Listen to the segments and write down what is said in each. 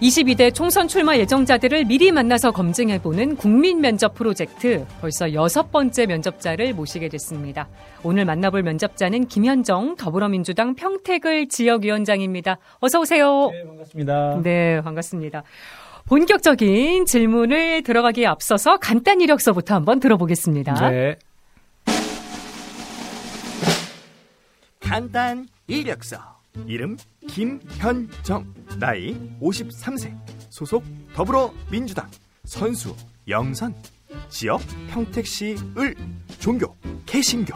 22대 총선 출마 예정자들을 미리 만나서 검증해보는 국민 면접 프로젝트 벌써 여섯 번째 면접자를 모시게 됐습니다. 오늘 만나볼 면접자는 김현정 더불어민주당 평택을 지역위원장입니다. 어서 오세요. 네, 반갑습니다. 네, 반갑습니다. 본격적인 질문을 들어가기에 앞서서 간단 이력서부터 한번 들어보겠습니다. 네. 간단 이력서 이름 김현정 나이 53세 소속 더불어민주당 선수 영선 지역 평택시 을 종교 개신교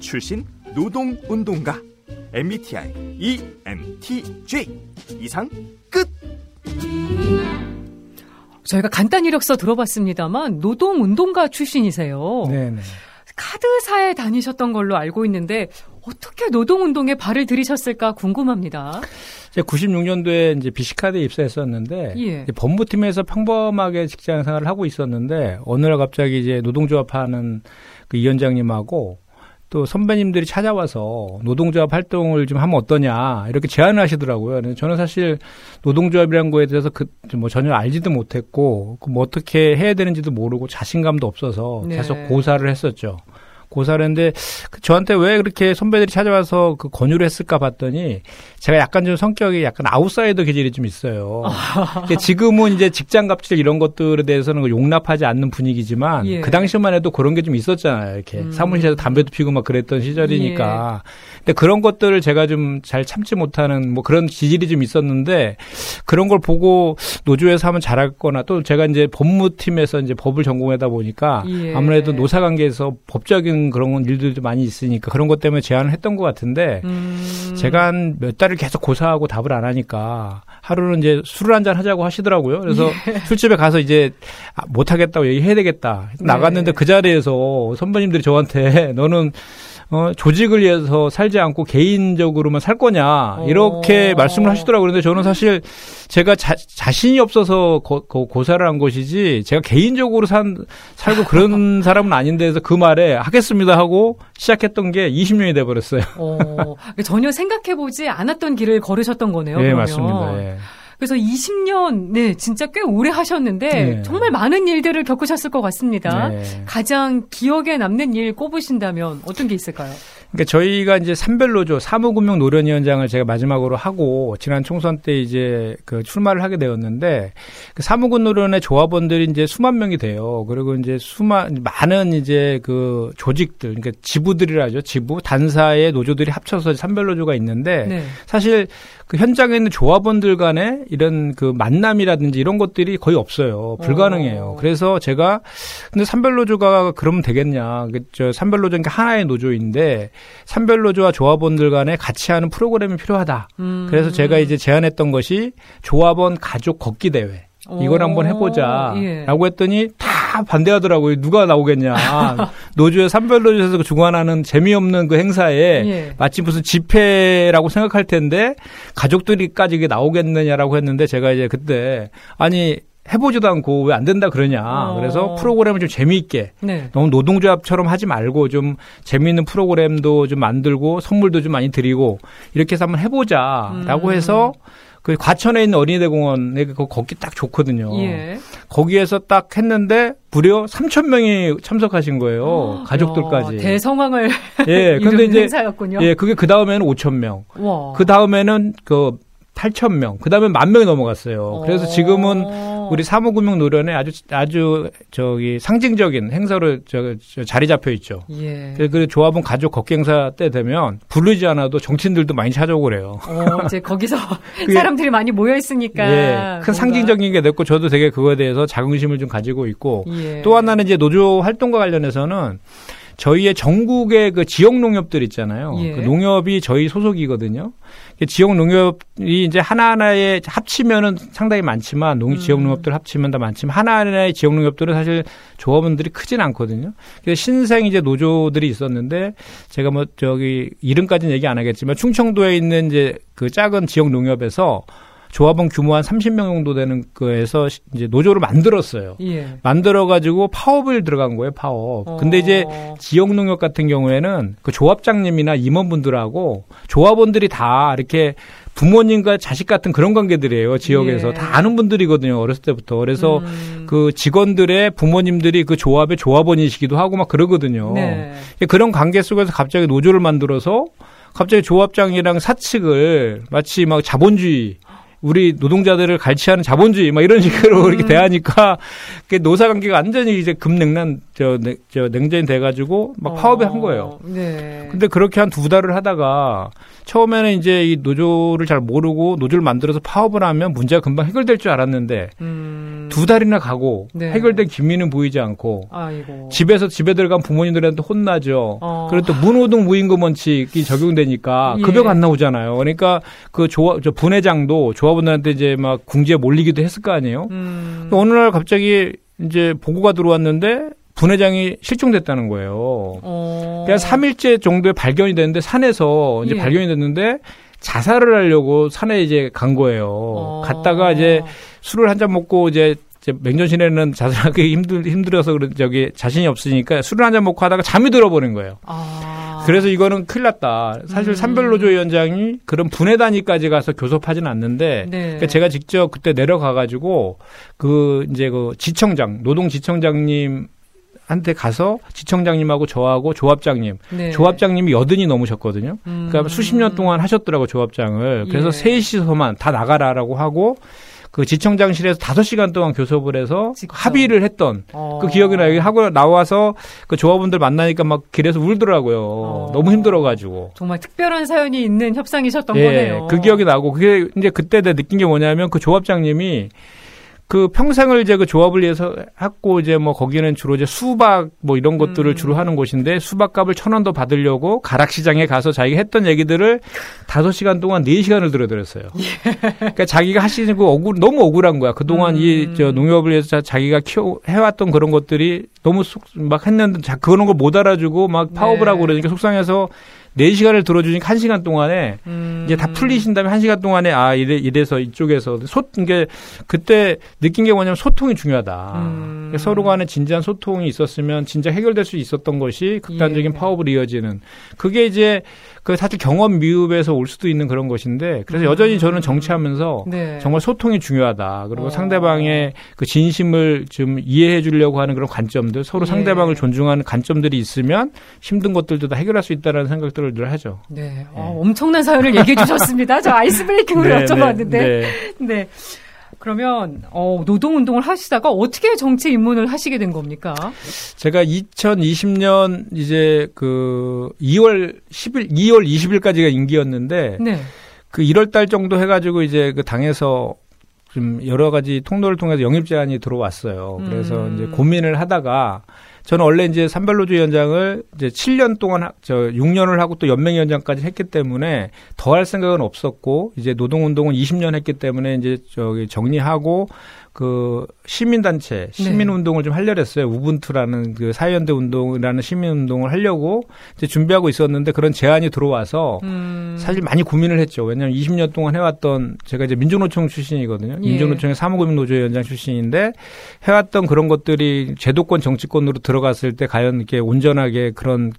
출신 노동운동가 MBTI ENTJ 이상 끝 저희가 간단 이력서 들어봤습니다만 노동운동가 출신이세요. 네네. 카드사에 다니셨던 걸로 알고 있는데 어떻게 노동운동에 발을 들이셨을까 궁금합니다. 제가 96년도에 이제 비시카드에 입사했었는데 예. 법무팀에서 평범하게 직장 생활을 하고 있었는데 어느 날 갑자기 이제 노동조합 하는 그 위원장님하고 또 선배님들이 찾아와서 노동조합 활동을 좀 하면 어떠냐 이렇게 제안을 하시더라고요. 근데 저는 사실 노동조합이라는 거에 대해서 그 뭐 전혀 알지도 못했고 그뭐 어떻게 해야 되는지도 모르고 자신감도 없어서 네. 계속 고사를 했었죠. 고사를 했는데 그 저한테 왜 그렇게 선배들이 찾아와서 그 권유를 했을까 봤더니 제가 약간 좀 성격이 약간 아웃사이더 기질이 좀 있어요. 지금은 이제 직장 갑질 이런 것들에 대해서는 용납하지 않는 분위기지만 예. 그 당시만 해도 그런 게 좀 있었잖아요. 이렇게 음. 사무실에서 담배도 피고 막 그랬던 시절이니까. 근데 그런 것들을 제가 좀 잘 참지 못하는 뭐 그런 기질이 좀 있었는데 그런 걸 보고 노조에서 하면 잘할 거나 또 제가 이제 법무팀에서 이제 법을 전공하다 보니까 예. 아무래도 노사 관계에서 법적인 그런 일들도 많이 있으니까 그런 것 때문에 제안을 했던 것 같은데 음. 제가 한 몇 달을 계속 고사하고 답을 안 하니까 하루는 이제 술을 한 잔 하자고 하시더라고요. 그래서 예. 술집에 가서 이제 아, 못 하겠다고 얘기해야 되겠다. 네. 나갔는데 그 자리에서 선배님들이 저한테 너는 어, 조직을 위해서 살지 않고 개인적으로만 살 거냐 이렇게 어. 말씀을 하시더라고요. 그런데 저는 사실 제가 자, 자신이 없어서 고, 고, 고 사를 한 것이지 제가 개인적으로 산, 살고 그런 사람은 아닌데 해서 그 말에 하겠습니다 하고 시작했던 게 20년이 돼 버렸어요. 어, 전혀 생각해 보지 않았던 길을 걸으셨던 거네요. 예, 그러면. 맞습니다. 예. 그래서 20년, 네, 진짜 꽤 오래 하셨는데 네. 정말 많은 일들을 겪으셨을 것 같습니다. 네. 가장 기억에 남는 일 꼽으신다면 어떤 게 있을까요? 그러니까 저희가 이제 산별노조 사무금융 노련위원장을 제가 마지막으로 하고 지난 총선 때 이제 그 출마를 하게 되었는데 그 사무금 노련의 조합원들이 이제 수만 명이 돼요. 그리고 이제 수만 많은 이제 그 조직들 그러니까 지부들이라 하죠. 지부 단사의 노조들이 합쳐서 산별노조가 있는데 네. 사실 그 현장에 있는 조합원들 간에 이런 그 만남이라든지 이런 것들이 거의 없어요. 불가능해요. 어. 그래서 제가 근데 산별노조가 그러면 되겠냐. 그저 산별노조는 하나의 노조인데 산별노조와 조합원들 간에 같이 하는 프로그램이 필요하다. 음. 그래서 제가 이제 제안했던 것이 조합원 가족 걷기 대회. 이걸 오, 한번 해보자. 예. 라고 했더니 다 반대하더라고요. 누가 나오겠냐. 노조의 산별노조에서 주관하는 재미없는 그 행사에 예. 마치 무슨 집회라고 생각할 텐데 가족들이까지 이게 나오겠느냐라고 했는데 제가 이제 그때 아니 해보지도 않고 왜 안 된다 그러냐. 어. 그래서 프로그램을 좀 재미있게 네. 너무 노동조합처럼 하지 말고 좀 재미있는 프로그램도 좀 만들고 선물도 좀 많이 드리고 이렇게 해서 한번 해보자라고 음. 해서 그 과천에 있는 어린이대공원에 그 걷기 딱 좋거든요. 예. 거기에서 딱 했는데 무려 3천 명이 참석하신 거예요. 가족들까지. 야, 대성황을 예, 근데 이제 행사였군요. 예, 그게 그 다음에는 5천 명. 와. 그 다음에는 그 8천 명. 그 다음에 만 명이 넘어갔어요. 그래서 지금은 어. 우리 사무금융 노련에 아주 아주 저기 상징적인 행사로 저, 저 자리 잡혀 있죠. 예. 그- 그 조합원 가족 걷기 행사 때 되면 부르지 않아도 정치인들도 많이 찾아오고 그래요. 어, 이제 거기서 사람들이 많이 모여 있으니까 예, 뭔가- 큰 상징적인 게 됐고 저도 되게 그거에 대해서 자긍심을 좀 가지고 있고 예. 또 하나는 이제 노조 활동과 관련해서는 저희의 전국의 그 지역 농협들 있잖아요. 예. 그 농협이 저희 소속이거든요. 그 지역 농협이 이제 하나하나에 합치면은 상당히 많지만 농 음. 지역 농협들 합치면 다 많지만 하나하나의 지역 농협들은 사실 조합원들이 크진 않거든요. 그래서 신생 이제 노조들이 있었는데 제가 뭐 저기 이름까지는 얘기 안 하겠지만 충청도에 있는 이제 그 작은 지역 농협에서 조합원 규모 한 30명 정도 되는 거에서 이제 노조를 만들었어요. 예. 만들어 가지고 파업을 들어간 거예요, 파업. 근데 어. 이제 지역 농협 같은 경우에는 그 조합장님이나 임원분들하고 조합원들이 다 이렇게 부모님과 자식 같은 그런 관계들이에요. 지역에서 예. 다 아는 분들이거든요. 어렸을 때부터. 그래서 음. 그 직원들의 부모님들이 그 조합의 조합원이시기도 하고 막 그러거든요. 네. 그런 관계 속에서 갑자기 노조를 만들어서 갑자기 조합장이랑 사측을 마치 막 자본주의 우리 노동자들을 갈취하는 자본주의 막 이런 식으로 음. 이렇게 대하니까 그 노사 관계가 완전히 이제 급냉난 저, 냉- 저 냉전이 돼가지고 막 파업을 한 거예요. 어, 네. 근데 그렇게 한 두 달을 하다가 처음에는 이제 이 노조를 잘 모르고 노조를 만들어서 파업을 하면 문제가 금방 해결될 줄 알았는데 음. 두 달이나 가고 네. 해결된 기미는 보이지 않고 아이고. 집에서 집에 들어간 부모님들한테 혼나죠. 어. 그리고 또 문호동 무임금 원칙이 적용되니까 예. 급여가 안 나오잖아요. 그러니까 그 조합 저 분회장도 조합 원들한테 이제 막 궁지에 몰리기도 했을 거 아니에요. 음. 또 어느 날 갑자기 이제 보고가 들어왔는데 분회장이 실종됐다는 거예요. 어. 그냥 3일째 정도에 발견이 됐는데 산에서 이제 예. 발견이 됐는데 자살을 하려고 산에 이제 간 거예요. 어. 갔다가 이제 술을 한 잔 먹고 이제 이제 맹전신에는 자살하기 힘들 힘들어서 그런 저기 자신이 없으니까 술을 한 잔 먹고 하다가 잠이 들어버린 거예요. 아. 그래서 이거는 큰일 났다. 사실 음. 산별노조 위원장이 그런 분해 단위까지 가서 교섭하지는 않는데 네. 그러니까 제가 직접 그때 내려가 가지고 그 이제 그 지청장 노동 지청장님 한테 가서 지청장님하고 저하고 조합장님, 네. 조합장님이 여든이 넘으셨거든요. 음. 그러니까 수십 년 동안 하셨더라고 조합장을. 그래서 예. 셋이서만 다 나가라라고 하고 그 지청장실에서 다섯 시간 동안 교섭을 해서 직접. 합의를 했던 어. 그 기억이 나요. 하고 나와서 그 조합원들 만나니까 막 길에서 울더라고요. 어. 너무 힘들어가지고. 정말 특별한 사연이 있는 협상이셨던 예, 거네요. 그 기억이 나고 그게 이제 그때 내가 느낀 게 뭐냐면 그 조합장님이 그 평생을 이제 그 조합을 위해서 했고 이제 뭐 거기는 주로 이제 수박 뭐 이런 것들을 음. 주로 하는 곳인데 수박값을 천 원 더 받으려고 가락시장에 가서 자기가 했던 얘기들을 다섯 시간 동안 네 시간을 들어드렸어요. 그러니까 자기가 하시는 그 억울 너무 억울한 거야. 그동안 음. 이저 농협을 위해서 자- 자기가 키워 해왔던 그런 것들이 너무 속, 막 했는데 자 그런 걸 못 알아주고 막 파업을 네. 하고 그러니까 속상해서 네 시간을 들어주니까 한 시간 동안에 음. 이제 다 풀리신 다음에 한 시간 동안에 아 이래 이래서 이쪽에서 소 이게 그때 느낀 게 뭐냐면 소통이 중요하다. 음. 서로 간에 진지한 소통이 있었으면 진짜 해결될 수 있었던 것이 극단적인 예. 파업을 이어지는 그게 이제 그 사실 경험 미흡에서 올 수도 있는 그런 것인데 그래서 음. 여전히 저는 정치하면서 네. 정말 소통이 중요하다. 그리고 어. 상대방의 그 진심을 좀 이해해 주려고 하는 그런 관점들, 서로 예. 상대방을 존중하는 관점들이 있으면 힘든 것들도 다 해결할 수 있다라는 생각들을 늘 하죠. 네. 어, 엄청난 사연을 얘기해 주셨습니다. 저 아이스 브레이킹으로 네, 여쭤봤는데. 네, 네. 네. 그러면 어, 노동 운동을 하시다가 어떻게 정치 입문을 하시게 된 겁니까? 제가 2020년 이제 그 2월 10일, 2월 20일까지가 임기였는데 네. 그 1월 달 정도 해 가지고 이제 그 당에서 좀 여러 가지 통로를 통해서 영입 제안이 들어왔어요. 그래서 음. 이제 고민을 하다가 저는 원래 이제 산별노조 위원장을 이제 7년 동안 하- 저 6년을 하고 또 연맹위원장까지 했기 때문에 더 할 생각은 없었고 이제 노동운동은 20년 했기 때문에 이제 저기 정리하고 그 시민단체 시민운동을 좀 하려 했어요. 우분투라는 그 사회연대 운동이라는 시민운동을 하려고 이제 준비하고 있었는데 그런 제안이 들어와서 음. 사실 많이 고민을 했죠. 왜냐하면 20년 동안 해왔던 제가 이제 민주노총 출신이거든요. 예. 민주노총의 사무금융노조위원장 출신인데 해왔던 그런 것들이 제도권 정치권으로 들 어갔을 때 과연 이렇게 온전하게 그런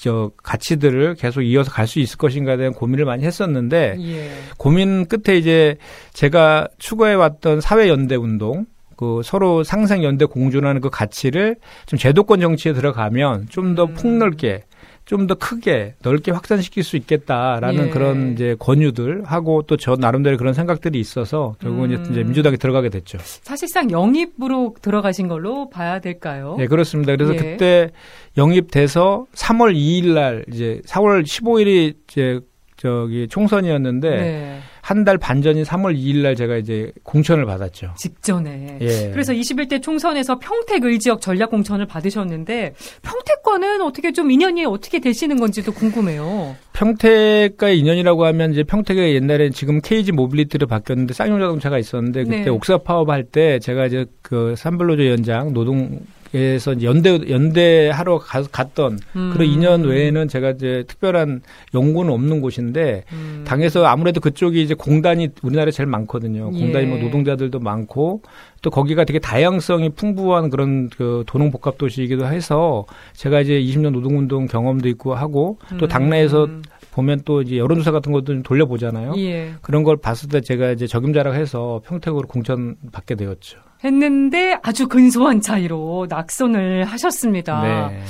저 가치들을 계속 이어서 갈 수 있을 것인가에 대한 고민을 많이 했었는데 예. 고민 끝에 이제 제가 추구해 왔던 사회 연대 운동, 그 서로 상생 연대 공존하는 그 가치를 좀 제도권 정치에 들어가면 좀더 음. 폭넓게, 좀 더 크게 넓게 확산시킬 수 있겠다라는 예. 그런 이제 권유들 하고 또 저 나름대로 그런 생각들이 있어서 결국은 음. 이제 민주당에 들어가게 됐죠. 사실상 영입으로 들어가신 걸로 봐야 될까요? 네, 그렇습니다. 그래서 예. 그때 영입돼서 3월 2일 날 이제 4월 15일이 이제 저기 총선이었는데 네. 한 달 반 전인 3월 2일 날 제가 이제 공천을 받았죠. 직전에. 예. 그래서 21대 총선에서 평택 의지역 전략 공천을 받으셨는데 평택과는 어떻게 좀 인연이 어떻게 되시는 건지도 궁금해요. 평택과의 인연이라고 하면 이제 평택에 옛날에 지금 KG 모빌리티로 바뀌었는데 쌍용 자동차가 있었는데 그때 네. 옥사 파업 할 때 제가 이제 그 산불노조 위원장 노동 이제 연대 연대 하러 가, 갔던 음. 그런 인연 외에는 제가 이제 특별한 연고는 없는 곳인데 음. 당에서 아무래도 그쪽이 이제 공단이 우리나라에 제일 많거든요. 공단이 예. 뭐 노동자들도 많고 또 거기가 되게 다양성이 풍부한 그런 그 도농 복합 도시이기도 해서 제가 이제 20년 노동운동 경험도 있고 하고 또 음. 당내에서 보면 또 이제 여론조사 같은 것도 좀 돌려보잖아요. 예. 그런 걸 봤을 때 제가 이제 적임자라고 해서 평택으로 공천 받게 되었죠. 했는데 아주 근소한 차이로 낙선을 하셨습니다. 네.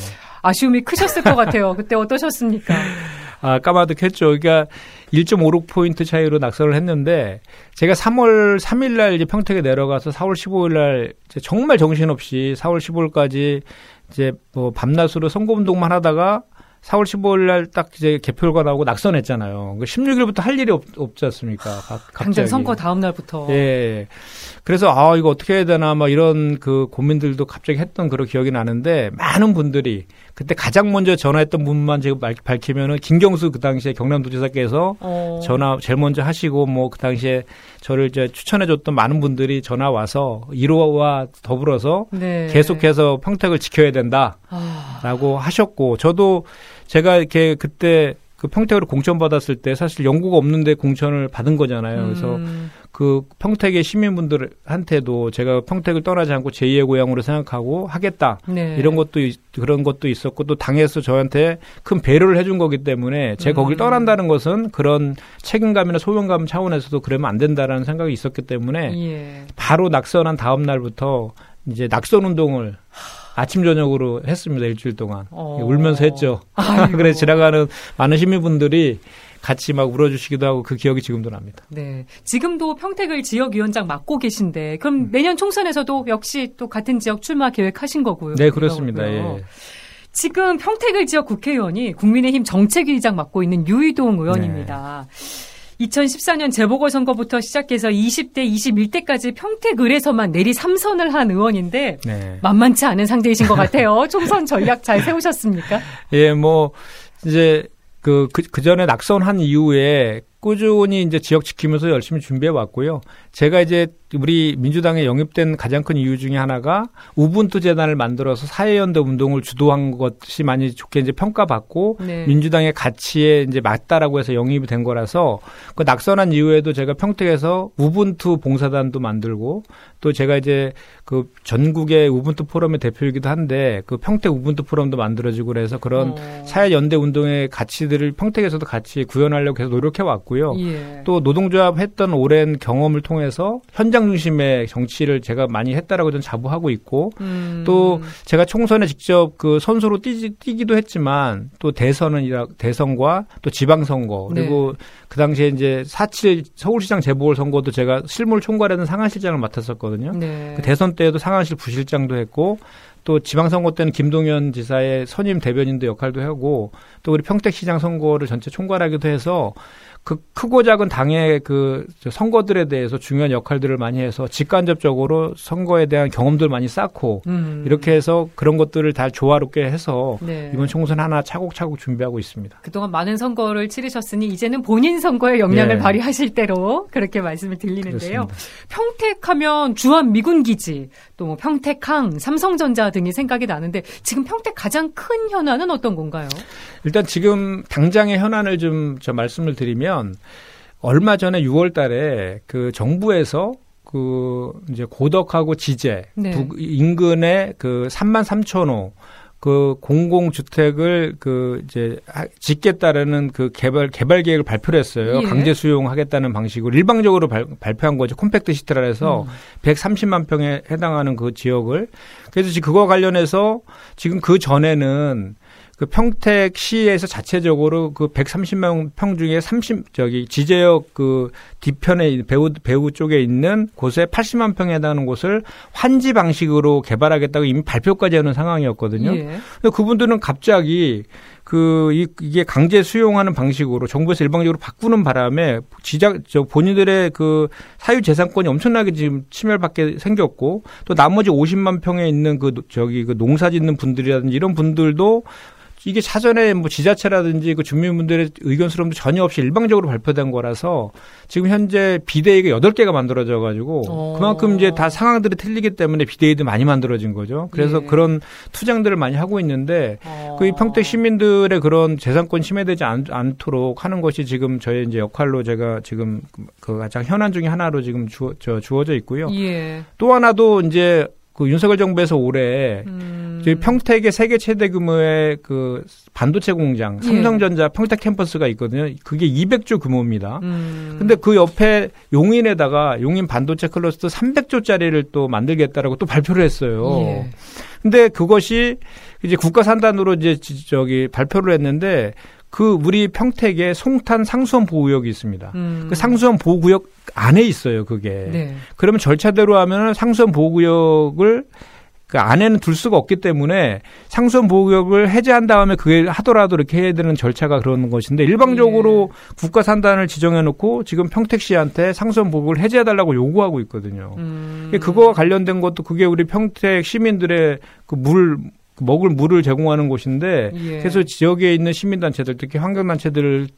아쉬움이 크셨을 것 같아요. 그때 어떠셨습니까? 아, 까마득했죠. 그러니까 1.56포인트 차이로 낙선을 했는데 제가 3월 3일 날 이제 평택에 내려가서 4월 15일 날 정말 정신없이 4월 15일까지 이제 뭐 밤낮으로 선거 운동만 하다가 4월 15일 날 딱 이제 개표가 나오고 낙선했잖아요. 16일부터 그할 일이 없, 없지 않습니까? 당장 선거 다음 날부터. 예. 그래서 아 이거 어떻게 해야 되나 막 이런 그 고민들도 갑자기 했던 그런 기억이 나는데 많은 분들이 그때 가장 먼저 전화했던 분만 제가 밝히면은 김경수 그 당시에 경남도지사께서 어. 전화 제일 먼저 하시고 뭐 그 당시에 저를 이제 추천해줬던 많은 분들이 전화 와서 1호와 더불어서 네. 계속해서 평택을 지켜야 된다라고 아. 하셨고 저도 제가 이렇게 그때 그 평택으로 공천 받았을 때 사실 연구가 없는데 공천을 받은 거잖아요. 그래서 음. 그 평택의 시민분들한테도 제가 평택을 떠나지 않고 제2의 고향으로 생각하고 하겠다. 네. 이런 것도 그런 것도 있었고 또 당에서 저한테 큰 배려를 해준 거기 때문에 제가 음. 거길 떠난다는 것은 그런 책임감이나 소명감 차원에서도 그러면 안 된다라는 생각이 있었기 때문에 예. 바로 낙선한 다음 날부터 이제 낙선 운동을 아침 저녁으로 했습니다 일주일 동안 어. 울면서 했죠. 그래서 지나가는 많은 시민분들이 같이 막 울어주시기도 하고 그 기억이 지금도 납니다. 네, 지금도 평택을 지역위원장 맡고 계신데 그럼 음. 내년 총선에서도 역시 또 같은 지역 출마 계획하신 거고요. 네, 그렇습니다. 예. 지금 평택을 지역 국회의원이 국민의힘 정책위의장 맡고 있는 유이동 의원입니다. 네. 2014년 재보궐선거부터 시작해서 20대, 21대까지 평택을에서만 내리 3선을 한 의원인데 네. 만만치 않은 상대이신 것 같아요. 총선 전략 잘 세우셨습니까? 예, 뭐 이제 그, 그, 그 전에 낙선한 이후에 꾸준히 이제 지역 지키면서 열심히 준비해 왔고요. 제가 이제 우리 민주당에 영입된 가장 큰 이유 중에 하나가 우분투 재단을 만들어서 사회연대 운동을 주도한 것이 많이 좋게 이제 평가받고 네. 민주당의 가치에 이제 맞다라고 해서 영입이 된 거라서 그 낙선한 이후에도 제가 평택에서 우분투 봉사단도 만들고 또 제가 이제 그 전국의 우분투 포럼의 대표이기도 한데 그 평택 우분투 포럼도 만들어지고 그래서 그런 어. 사회연대 운동의 가치들을 평택에서도 같이 구현하려고 계속 노력해 왔고요. 예. 또 노동조합 했던 오랜 경험을 통해서 현장 중심의 정치를 제가 많이 했다라고 저는 자부하고 있고 음. 또 제가 총선에 직접 그 선수로 뛰, 뛰기도 했지만 또 대선은 대선과 또 지방선거 그리고 네. 그 당시에 이제 4.7 서울시장 재보궐 선거도 제가 실물 총괄하는 상한실장을 맡았었거든요. 네. 그 대선 때에도 상한실 부실장도 했고 또 지방선거 때는 김동연 지사의 선임 대변인도 역할도 하고 또 우리 평택시장 선거를 전체 총괄하기도 해서 그 크고 작은 당의 그 선거들에 대해서 중요한 역할들을 많이 해서 직간접적으로 선거에 대한 경험들 많이 쌓고 음. 이렇게 해서 그런 것들을 다 조화롭게 해서 네. 이번 총선 하나 차곡차곡 준비하고 있습니다. 그동안 많은 선거를 치르셨으니 이제는 본인 선거에 영향을 네. 발휘하실 대로 그렇게 말씀을 드리는데요. 그렇습니다. 평택하면 주한 미군 기지, 또 뭐 평택항, 삼성전자 등이 생각이 나는데 지금 평택 가장 큰 현안은 어떤 건가요? 일단 지금 당장의 현안을 좀저 말씀을 드리면 얼마 전에 6월 달에 그 정부에서 그 이제 고덕하고 지제 네. 북 인근에 그 3만 3천 호 그 공공주택을 그 이제 짓겠다라는 그 개발 개발 계획을 발표를 했어요. 예. 강제 수용하겠다는 방식으로 일방적으로 발, 표한 거죠. 콤팩트 시트라 해서 음. 130만 평에 해당하는 그 지역을 그래서 지금 그거 관련해서 지금 그 전에는 그 평택시에서 자체적으로 그 130만 평 중에 30 저기 지제역 그 뒤편에 배우 배우 쪽에 있는 곳에 80만 평에 해당하는 곳을 환지 방식으로 개발하겠다고 이미 발표까지 하는 상황이었거든요. 예. 근데 그분들은 갑자기 그 이, 이게 강제 수용하는 방식으로 정부에서 일방적으로 바꾸는 바람에 지작 저 본인들의 그 사유 재산권이 엄청나게 지금 침해받게 생겼고 또 나머지 50만 평에 있는 그 저기 그 농사 짓는 분들이라든지 이런 분들도 이게 사전에 뭐 지자체라든지 그 주민분들의 의견 수렴도 전혀 없이 일방적으로 발표된 거라서 지금 현재 비대위가 여덟 개가 만들어져 가지고 어. 그만큼 이제 다 상황들이 틀리기 때문에 비대위도 많이 만들어진 거죠. 그래서 예. 그런 투쟁들을 많이 하고 있는데 어. 그 평택 시민들의 그런 재산권 침해되지 않, 않도록 하는 것이 지금 저의 이제 역할로 제가 지금 그 가장 현안 중의 하나로 지금 주어, 저, 주어져 있고요. 예. 또 하나도 이제 그 윤석열 정부에서 올해 음. 음. 평택의 세계 최대 규모의 그 반도체 공장, 예. 삼성전자 예. 평택 캠퍼스가 있거든요. 그게 200조 규모입니다. 음. 근데 그 옆에 용인에다가 용인 반도체 클러스터 300조짜리를 또 만들겠다라고 또 발표를 했어요. 예. 근데 그것이 이제 국가 산단으로 이제 저기 발표를 했는데 그 우리 평택에 송탄 상수원 보호구역이 있습니다. 음. 그 상수원 보호구역 안에 있어요, 그게. 네. 그러면 절차대로 하면은 상수원 보호구역을 그 안에는 둘 수가 없기 때문에 상수원 보호구역을 해제한 다음에 그게 하더라도 이렇게 해야 되는 절차가 그런 것인데 일방적으로 예. 국가 산단을 지정해 놓고 지금 평택시한테 상수원 보호구역을 해제해 달라고 요구하고 있거든요. 음. 그거와 관련된 것도 그게 우리 평택 시민들의 그물 그 먹을 물을 제공하는 곳인데 예. 그래서 지역에 있는 시민단체들 특히 환경단체들을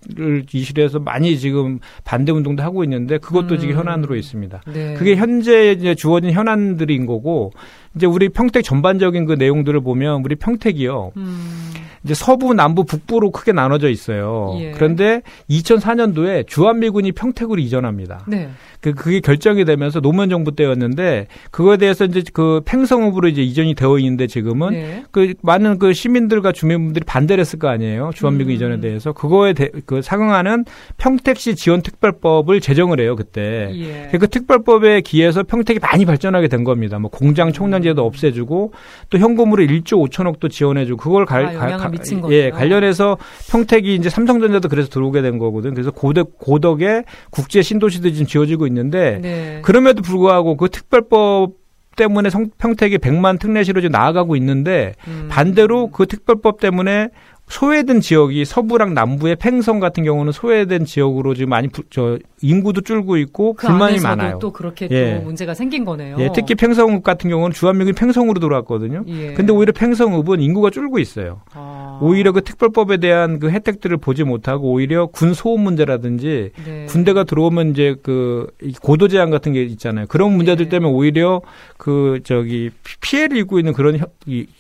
이실해서 많이 지금 반대 운동도 하고 있는데 그것도 음. 지금 현안으로 있습니다. 네. 그게 현재 이제 주어진 현안들인 거고 이제 우리 평택 전반적인 그 내용들을 보면 우리 평택이요. 음. 이제 서부, 남부, 북부로 크게 나눠져 있어요. 예. 그런데 2004년도에 주한미군이 평택으로 이전합니다. 네. 그 그게 결정이 되면서 노무현 정부 때였는데 그거에 대해서 이제 그 팽성읍으로 이제 이전이 되어 있는데 지금은 네. 그 많은 그 시민들과 주민분들이 반대를 했을 거 아니에요. 주한미군 음. 이전에 대해서 그거에 대, 그 상응하는 평택시 지원 특별법을 제정을 해요 그때. 예. 그 특별법에 기해서 평택이 많이 발전하게 된 겁니다. 뭐 공장 총량제도 없애주고 또 현금으로 1조 5천억도 지원해주고 그걸 갈, 아, 가, 가, 예 관련해서 평택이 이제 삼성전자도 그래서 들어오게 된 거거든. 그래서 고덕 고덕에 국제 신도시도 지금 지어지고 있는데 네. 그럼에도 불구하고 그 특별법 때문에 성, 평택이 100만 특례시로 지금 나아가고 있는데 음. 반대로 그 특별법 때문에 소외된 지역이 서부랑 남부의 팽성 같은 경우는 소외된 지역으로 지금 많이 부, 저 인구도 줄고 있고 그 불만이 많아요. 또 그렇게 예. 또 문제가 생긴 거네요. 예, 특히 팽성읍 같은 경우는 주한미군이 팽성으로 들어왔거든요. 예. 근데 오히려 팽성읍은 인구가 줄고 있어요. 아. 오히려 그 특별법에 대한 그 혜택들을 보지 못하고 오히려 군 소음 문제라든지 네. 군대가 들어오면 이제 그 고도 제한 같은 게 있잖아요. 그런 문제들 네. 때문에 오히려 그 저기 피해를 입고 있는 그런 혀,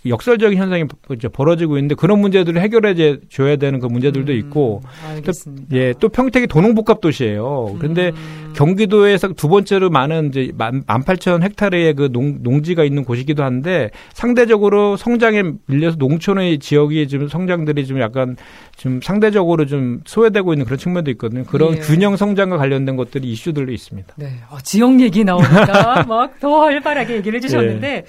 역설적인 현상이 벌어지고 있는데 그런 문제들을 해결 해결해 줘야 되는 그 문제들도 음, 있고 알겠습니다. 또, 예, 또 평택이 도농복합 도시예요. 그런데 음. 경기도에서 두 번째로 많은 이제 만, 팔천 헥타르의 그 농, 농지가 있는 곳이기도 한데 상대적으로 성장에 밀려서 농촌의 지역이 지금 성장들이 좀 약간 좀 상대적으로 좀 소외되고 있는 그런 측면도 있거든요. 그런 예. 균형 성장과 관련된 것들이 이슈들도 있습니다. 네. 어, 지역 얘기 나오니까 막 더 활발하게 얘기를 해주셨는데 예.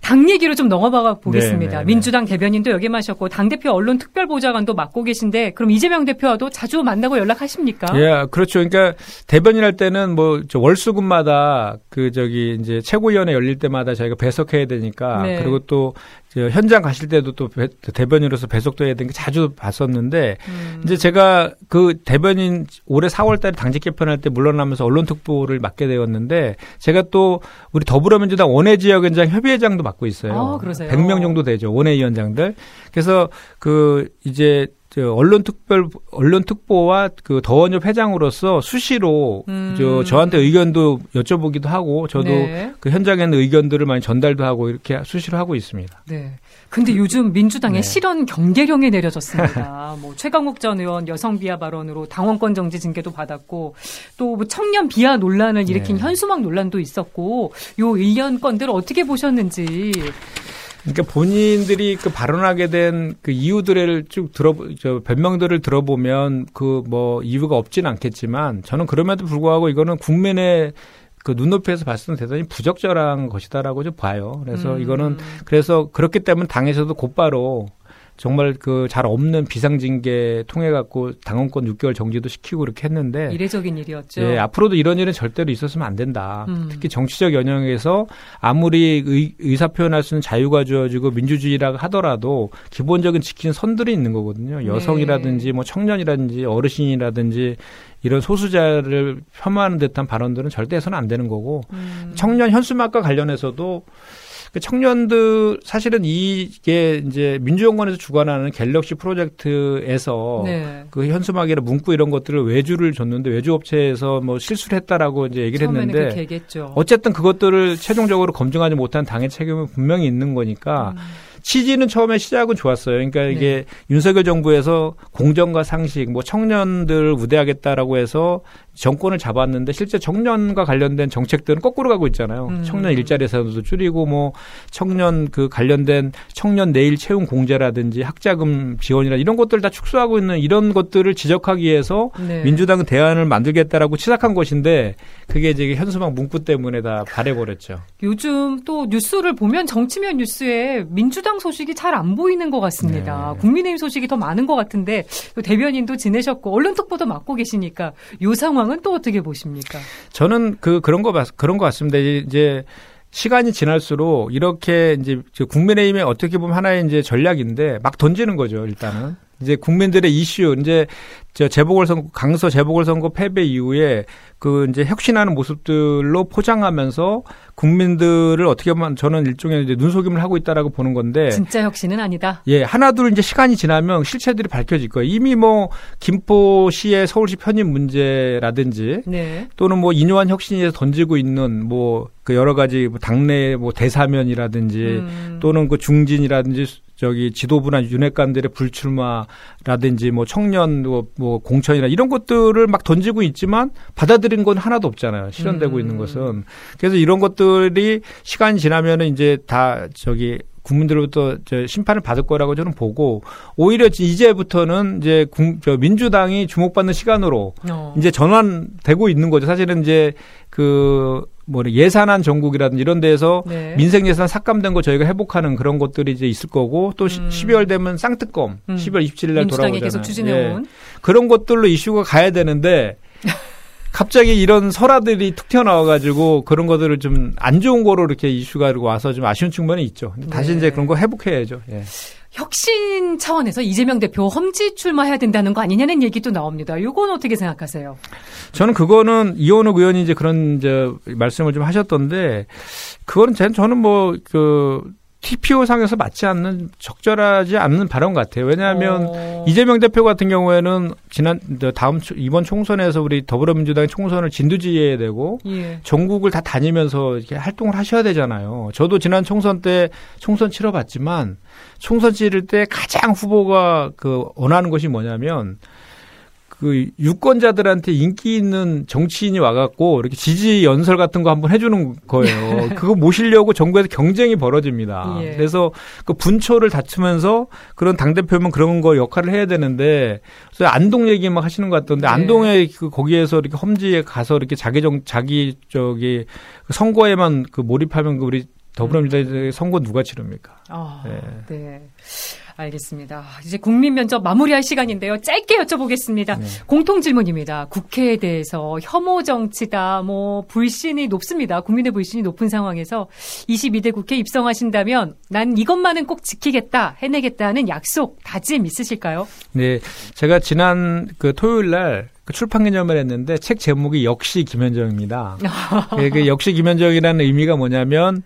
당 얘기로 좀 넘어가 보겠습니다. 네네네. 네, 네. 민주당 대변인도 역임하셨고 당 대표 언론 특별 보좌관도 맡고 계신데 그럼 이재명 대표와도 자주 만나고 연락하십니까? 예, 그렇죠. 그러니까 대변인 할 때는 뭐 월수금마다 그 저기 이제 최고위원회 열릴 때마다 저희가 배석해야 되니까 네. 그리고 또 현장 가실 때도 또 배, 대변인으로서 배속돼야 되는 게 자주 봤었는데 음. 이제 제가 그 대변인 올해 4월달에 당직 개편할 때 물러나면서 언론 특보를 맡게 되었는데 제가 또 우리 더불어민주당 원외 지역위원장 협의회장도 맡고 있어요. 아, 그러세요? 100명 정도 되죠 원외위원장들. 그래서 그 이제 저 언론 특별 언론 특보와 그 더원협 회장으로서 수시로 음. 저 저한테 의견도 여쭤보기도 하고 저도 네. 그 현장에 있는 의견들을 많이 전달도 하고 이렇게 수시로 하고 있습니다. 네. 근데 요즘 민주당의 네. 실현 경계령이 내려졌습니다. 뭐 최강욱 전 의원 여성 비하 발언으로 당원권 정지 징계도 받았고 또뭐 청년 비하 논란을 일으킨 네. 현수막 논란도 있었고 요 의견 건들 어떻게 보셨는지 그러니까 본인들이 그 발언하게 된 그 이유들을 쭉 들어 저 변명들을 들어보면 그 뭐 이유가 없지는 않겠지만 저는 그럼에도 불구하고 이거는 국민의 그 눈높이에서 봤을 때 대단히 부적절한 것이다라고 좀 봐요. 그래서 음. 이거는 그래서 그렇기 때문에 당에서도 곧바로 정말 그 잘 없는 비상징계 통해 갖고 당원권 6개월 정지도 시키고 그렇게 했는데 이례적인 일이었죠. 예, 앞으로도 이런 일은 절대로 있었으면 안 된다. 음. 특히 정치적 연영에서 아무리 의, 의사 표현할 수 있는 자유가 주어지고 민주주의라고 하더라도 기본적인 지키는 선들이 있는 거거든요. 네. 여성이라든지 네. 뭐 청년이라든지 어르신이라든지 이런 소수자를 폄하하는 듯한 발언들은 절대 해서는 안 되는 거고 음. 청년 현수막과 관련해서도 그 청년들 사실은 이게 이제 민주연구원에서 주관하는 갤럭시 프로젝트에서 네. 그 현수막이나 문구 이런 것들을 외주를 줬는데 외주 업체에서 뭐 실수를 했다라고 이제 얘기를 했는데 어쨌든 그것들을 최종적으로 검증하지 못한 당의 책임은 분명히 있는 거니까 음. 취지는 처음에 시작은 좋았어요. 그러니까 이게 네. 윤석열 정부에서 공정과 상식, 뭐 청년들 우대하겠다라고 해서 정권을 잡았는데 실제 청년과 관련된 정책들은 거꾸로 가고 있잖아요. 음. 청년 일자리 에서도 줄이고 뭐 청년 그 관련된 청년 내일 채용 공제라든지 학자금 지원이나 이런 것들 다 축소하고 있는 이런 것들을 지적하기 위해서 네. 민주당은 대안을 만들겠다라고 치닫한 것인데 그게 이제 현수막 문구 때문에 다 발해버렸죠. 요즘 또 뉴스를 보면 정치면 뉴스에 민주당 소식이 잘 안 보이는 것 같습니다. 네. 국민의힘 소식이 더 많은 것 같은데 또 대변인도 지내셨고 언론 특보도 맡고 계시니까 요 상황 은 또 어떻게 보십니까? 저는 그 그런 거 봤- 그런 것 같습니다. 이제 시간이 지날수록 이렇게 이제 저 국민의힘의 어떻게 보면 하나의 이제 전략인데 막 던지는 거죠. 일단은 이제 국민들의 이슈 이제 저 재보궐선거 강서 재보궐선거 패배 이후에 그 이제 혁신하는 모습들로 포장하면서 국민들을 어떻게 보면 저는 일종의 이제 눈속임을 하고 있다라고 보는 건데 진짜 혁신은 아니다. 예, 하나둘 이제 시간이 지나면 실체들이 밝혀질 거예요. 이미 뭐 김포시의 서울시 편입 문제라든지 네. 또는 뭐 인요한 혁신에서 던지고 있는 뭐 그 여러 가지 뭐 당내 뭐 대사면이라든지 음. 또는 그 중진이라든지 저기 지도부나 윤핵관들의 불출마라든지 뭐 청년 뭐, 뭐 공천이나 이런 것들을 막 던지고 있지만 받아들인 건 하나도 없잖아요. 실현되고 음. 있는 것은. 그래서 이런 것들이 시간이 지나면은 이제 다 저기 국민들로부터 저 심판을 받을 거라고 저는 보고 오히려 이제부터는 이제 국, 저 민주당이 주목받는 시간으로 어. 이제 전환되고 있는 거죠. 사실은 이제 그 뭐래 예산안 전국이라든지 이런 데에서 네. 민생 예산 삭감된 거 저희가 회복하는 그런 것들이 이제 있을 거고 또 시- 음. 12월 되면 쌍특검 음. 12월 27일 날 돌아오잖아요. 계속 추진해온 예. 그런 것들로 이슈가 가야 되는데 갑자기 이런 설화들이 툭 튀어나와가지고 그런 것들을 좀 안 좋은 거로 이렇게 이슈가 와서 좀 아쉬운 측면이 있죠. 다시 네. 이제 그런 거 회복해야죠. 예. 혁신 차원에서 이재명 대표 험지 출마해야 된다는 거 아니냐는 얘기도 나옵니다. 이건 어떻게 생각하세요? 저는 그거는 이원욱 의원이 이제 그런 이제 말씀을 좀 하셨던데 그거는 제- 저는 뭐 그 TPO 상에서 맞지 않는 적절하지 않는 발언 같아요. 왜냐하면 어. 이재명 대표 같은 경우에는 지난 다음 초- 이번 총선에서 우리 더불어민주당의 총선을 진두지휘해야 되고 예. 전국을 다 다니면서 이렇게 활동을 하셔야 되잖아요. 저도 지난 총선 때 총선 치러봤지만 총선 치를 때 가장 후보가 그 원하는 것이 뭐냐면 그 유권자들한테 인기 있는 정치인이 와갖고 이렇게 지지 연설 같은 거 한번 해주는 거예요. 그거 모시려고 전국에서 경쟁이 벌어집니다. 예. 그래서 그 분초를 다투면서 그런 당 대표면 그런 거 역할을 해야 되는데 그래서 안동 얘기 막 하시는 것 같던데 네. 안동에 그 거기에서 이렇게 험지에 가서 이렇게 자기 정 자기 저기 그 선거에만 그 몰입하면 그 우리 더불어민주당 선거 누가 치릅니까? 아, 네. 네. 알겠습니다. 이제 국민 면접 마무리할 시간인데요. 짧게 여쭤보겠습니다. 네. 공통 질문입니다. 국회에 대해서 혐오 정치다, 뭐 불신이 높습니다. 국민의 불신이 높은 상황에서 22대 국회 입성하신다면 난 이것만은 꼭 지키겠다, 해내겠다는 약속, 다짐 있으실까요? 네, 제가 지난 그 토요일 날그 출판 기념을 했는데 책 제목이 역시 김현정입니다. 그, 그 역시 김현정이라는 의미가 뭐냐면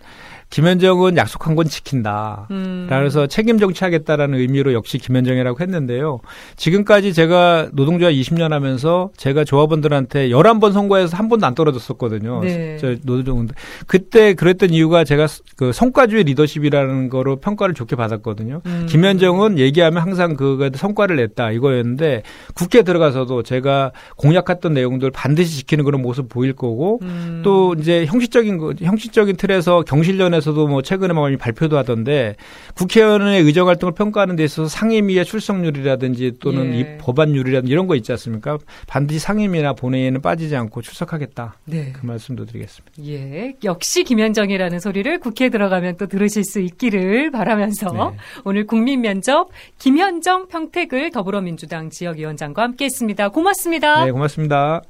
김현정은 약속한 건 지킨다. 음. 그래서 책임 정치하겠다라는 의미로 역시 김현정이라고 했는데요. 지금까지 제가 노동조합 20년 하면서 제가 조합원들한테 11번 선거에서 한 번도 안 떨어졌었거든요. 네. 저 노동 그때 그랬던 이유가 제가 그 성과주의 리더십이라는 거로 평가를 좋게 받았거든요. 음. 김현정은 얘기하면 항상 그거에 성과를 냈다 이거였는데 국회 들어가서도 제가 공약했던 내용들 반드시 지키는 그런 모습 보일 거고 음. 또 이제 형식적인 거- 형식적인 틀에서 경실련에 서도 뭐 최근에 많이 발표도 하던데 국회의원의 의정 활동을 평가하는 데 있어서 상임위의 출석률이라든지 또는 예. 이 법안률이라든지 이런 거 있지 않습니까? 반드시 상임위나 본회의에는 빠지지 않고 출석하겠다. 네. 그 말씀도 드리겠습니다. 예, 역시 김현정이라는 소리를 국회에 들어가면 또 들으실 수 있기를 바라면서 네. 오늘 국민 면접 김현정 평택을 더불어민주당 지역위원장과 함께 했습니다. 고맙습니다. 네, 고맙습니다.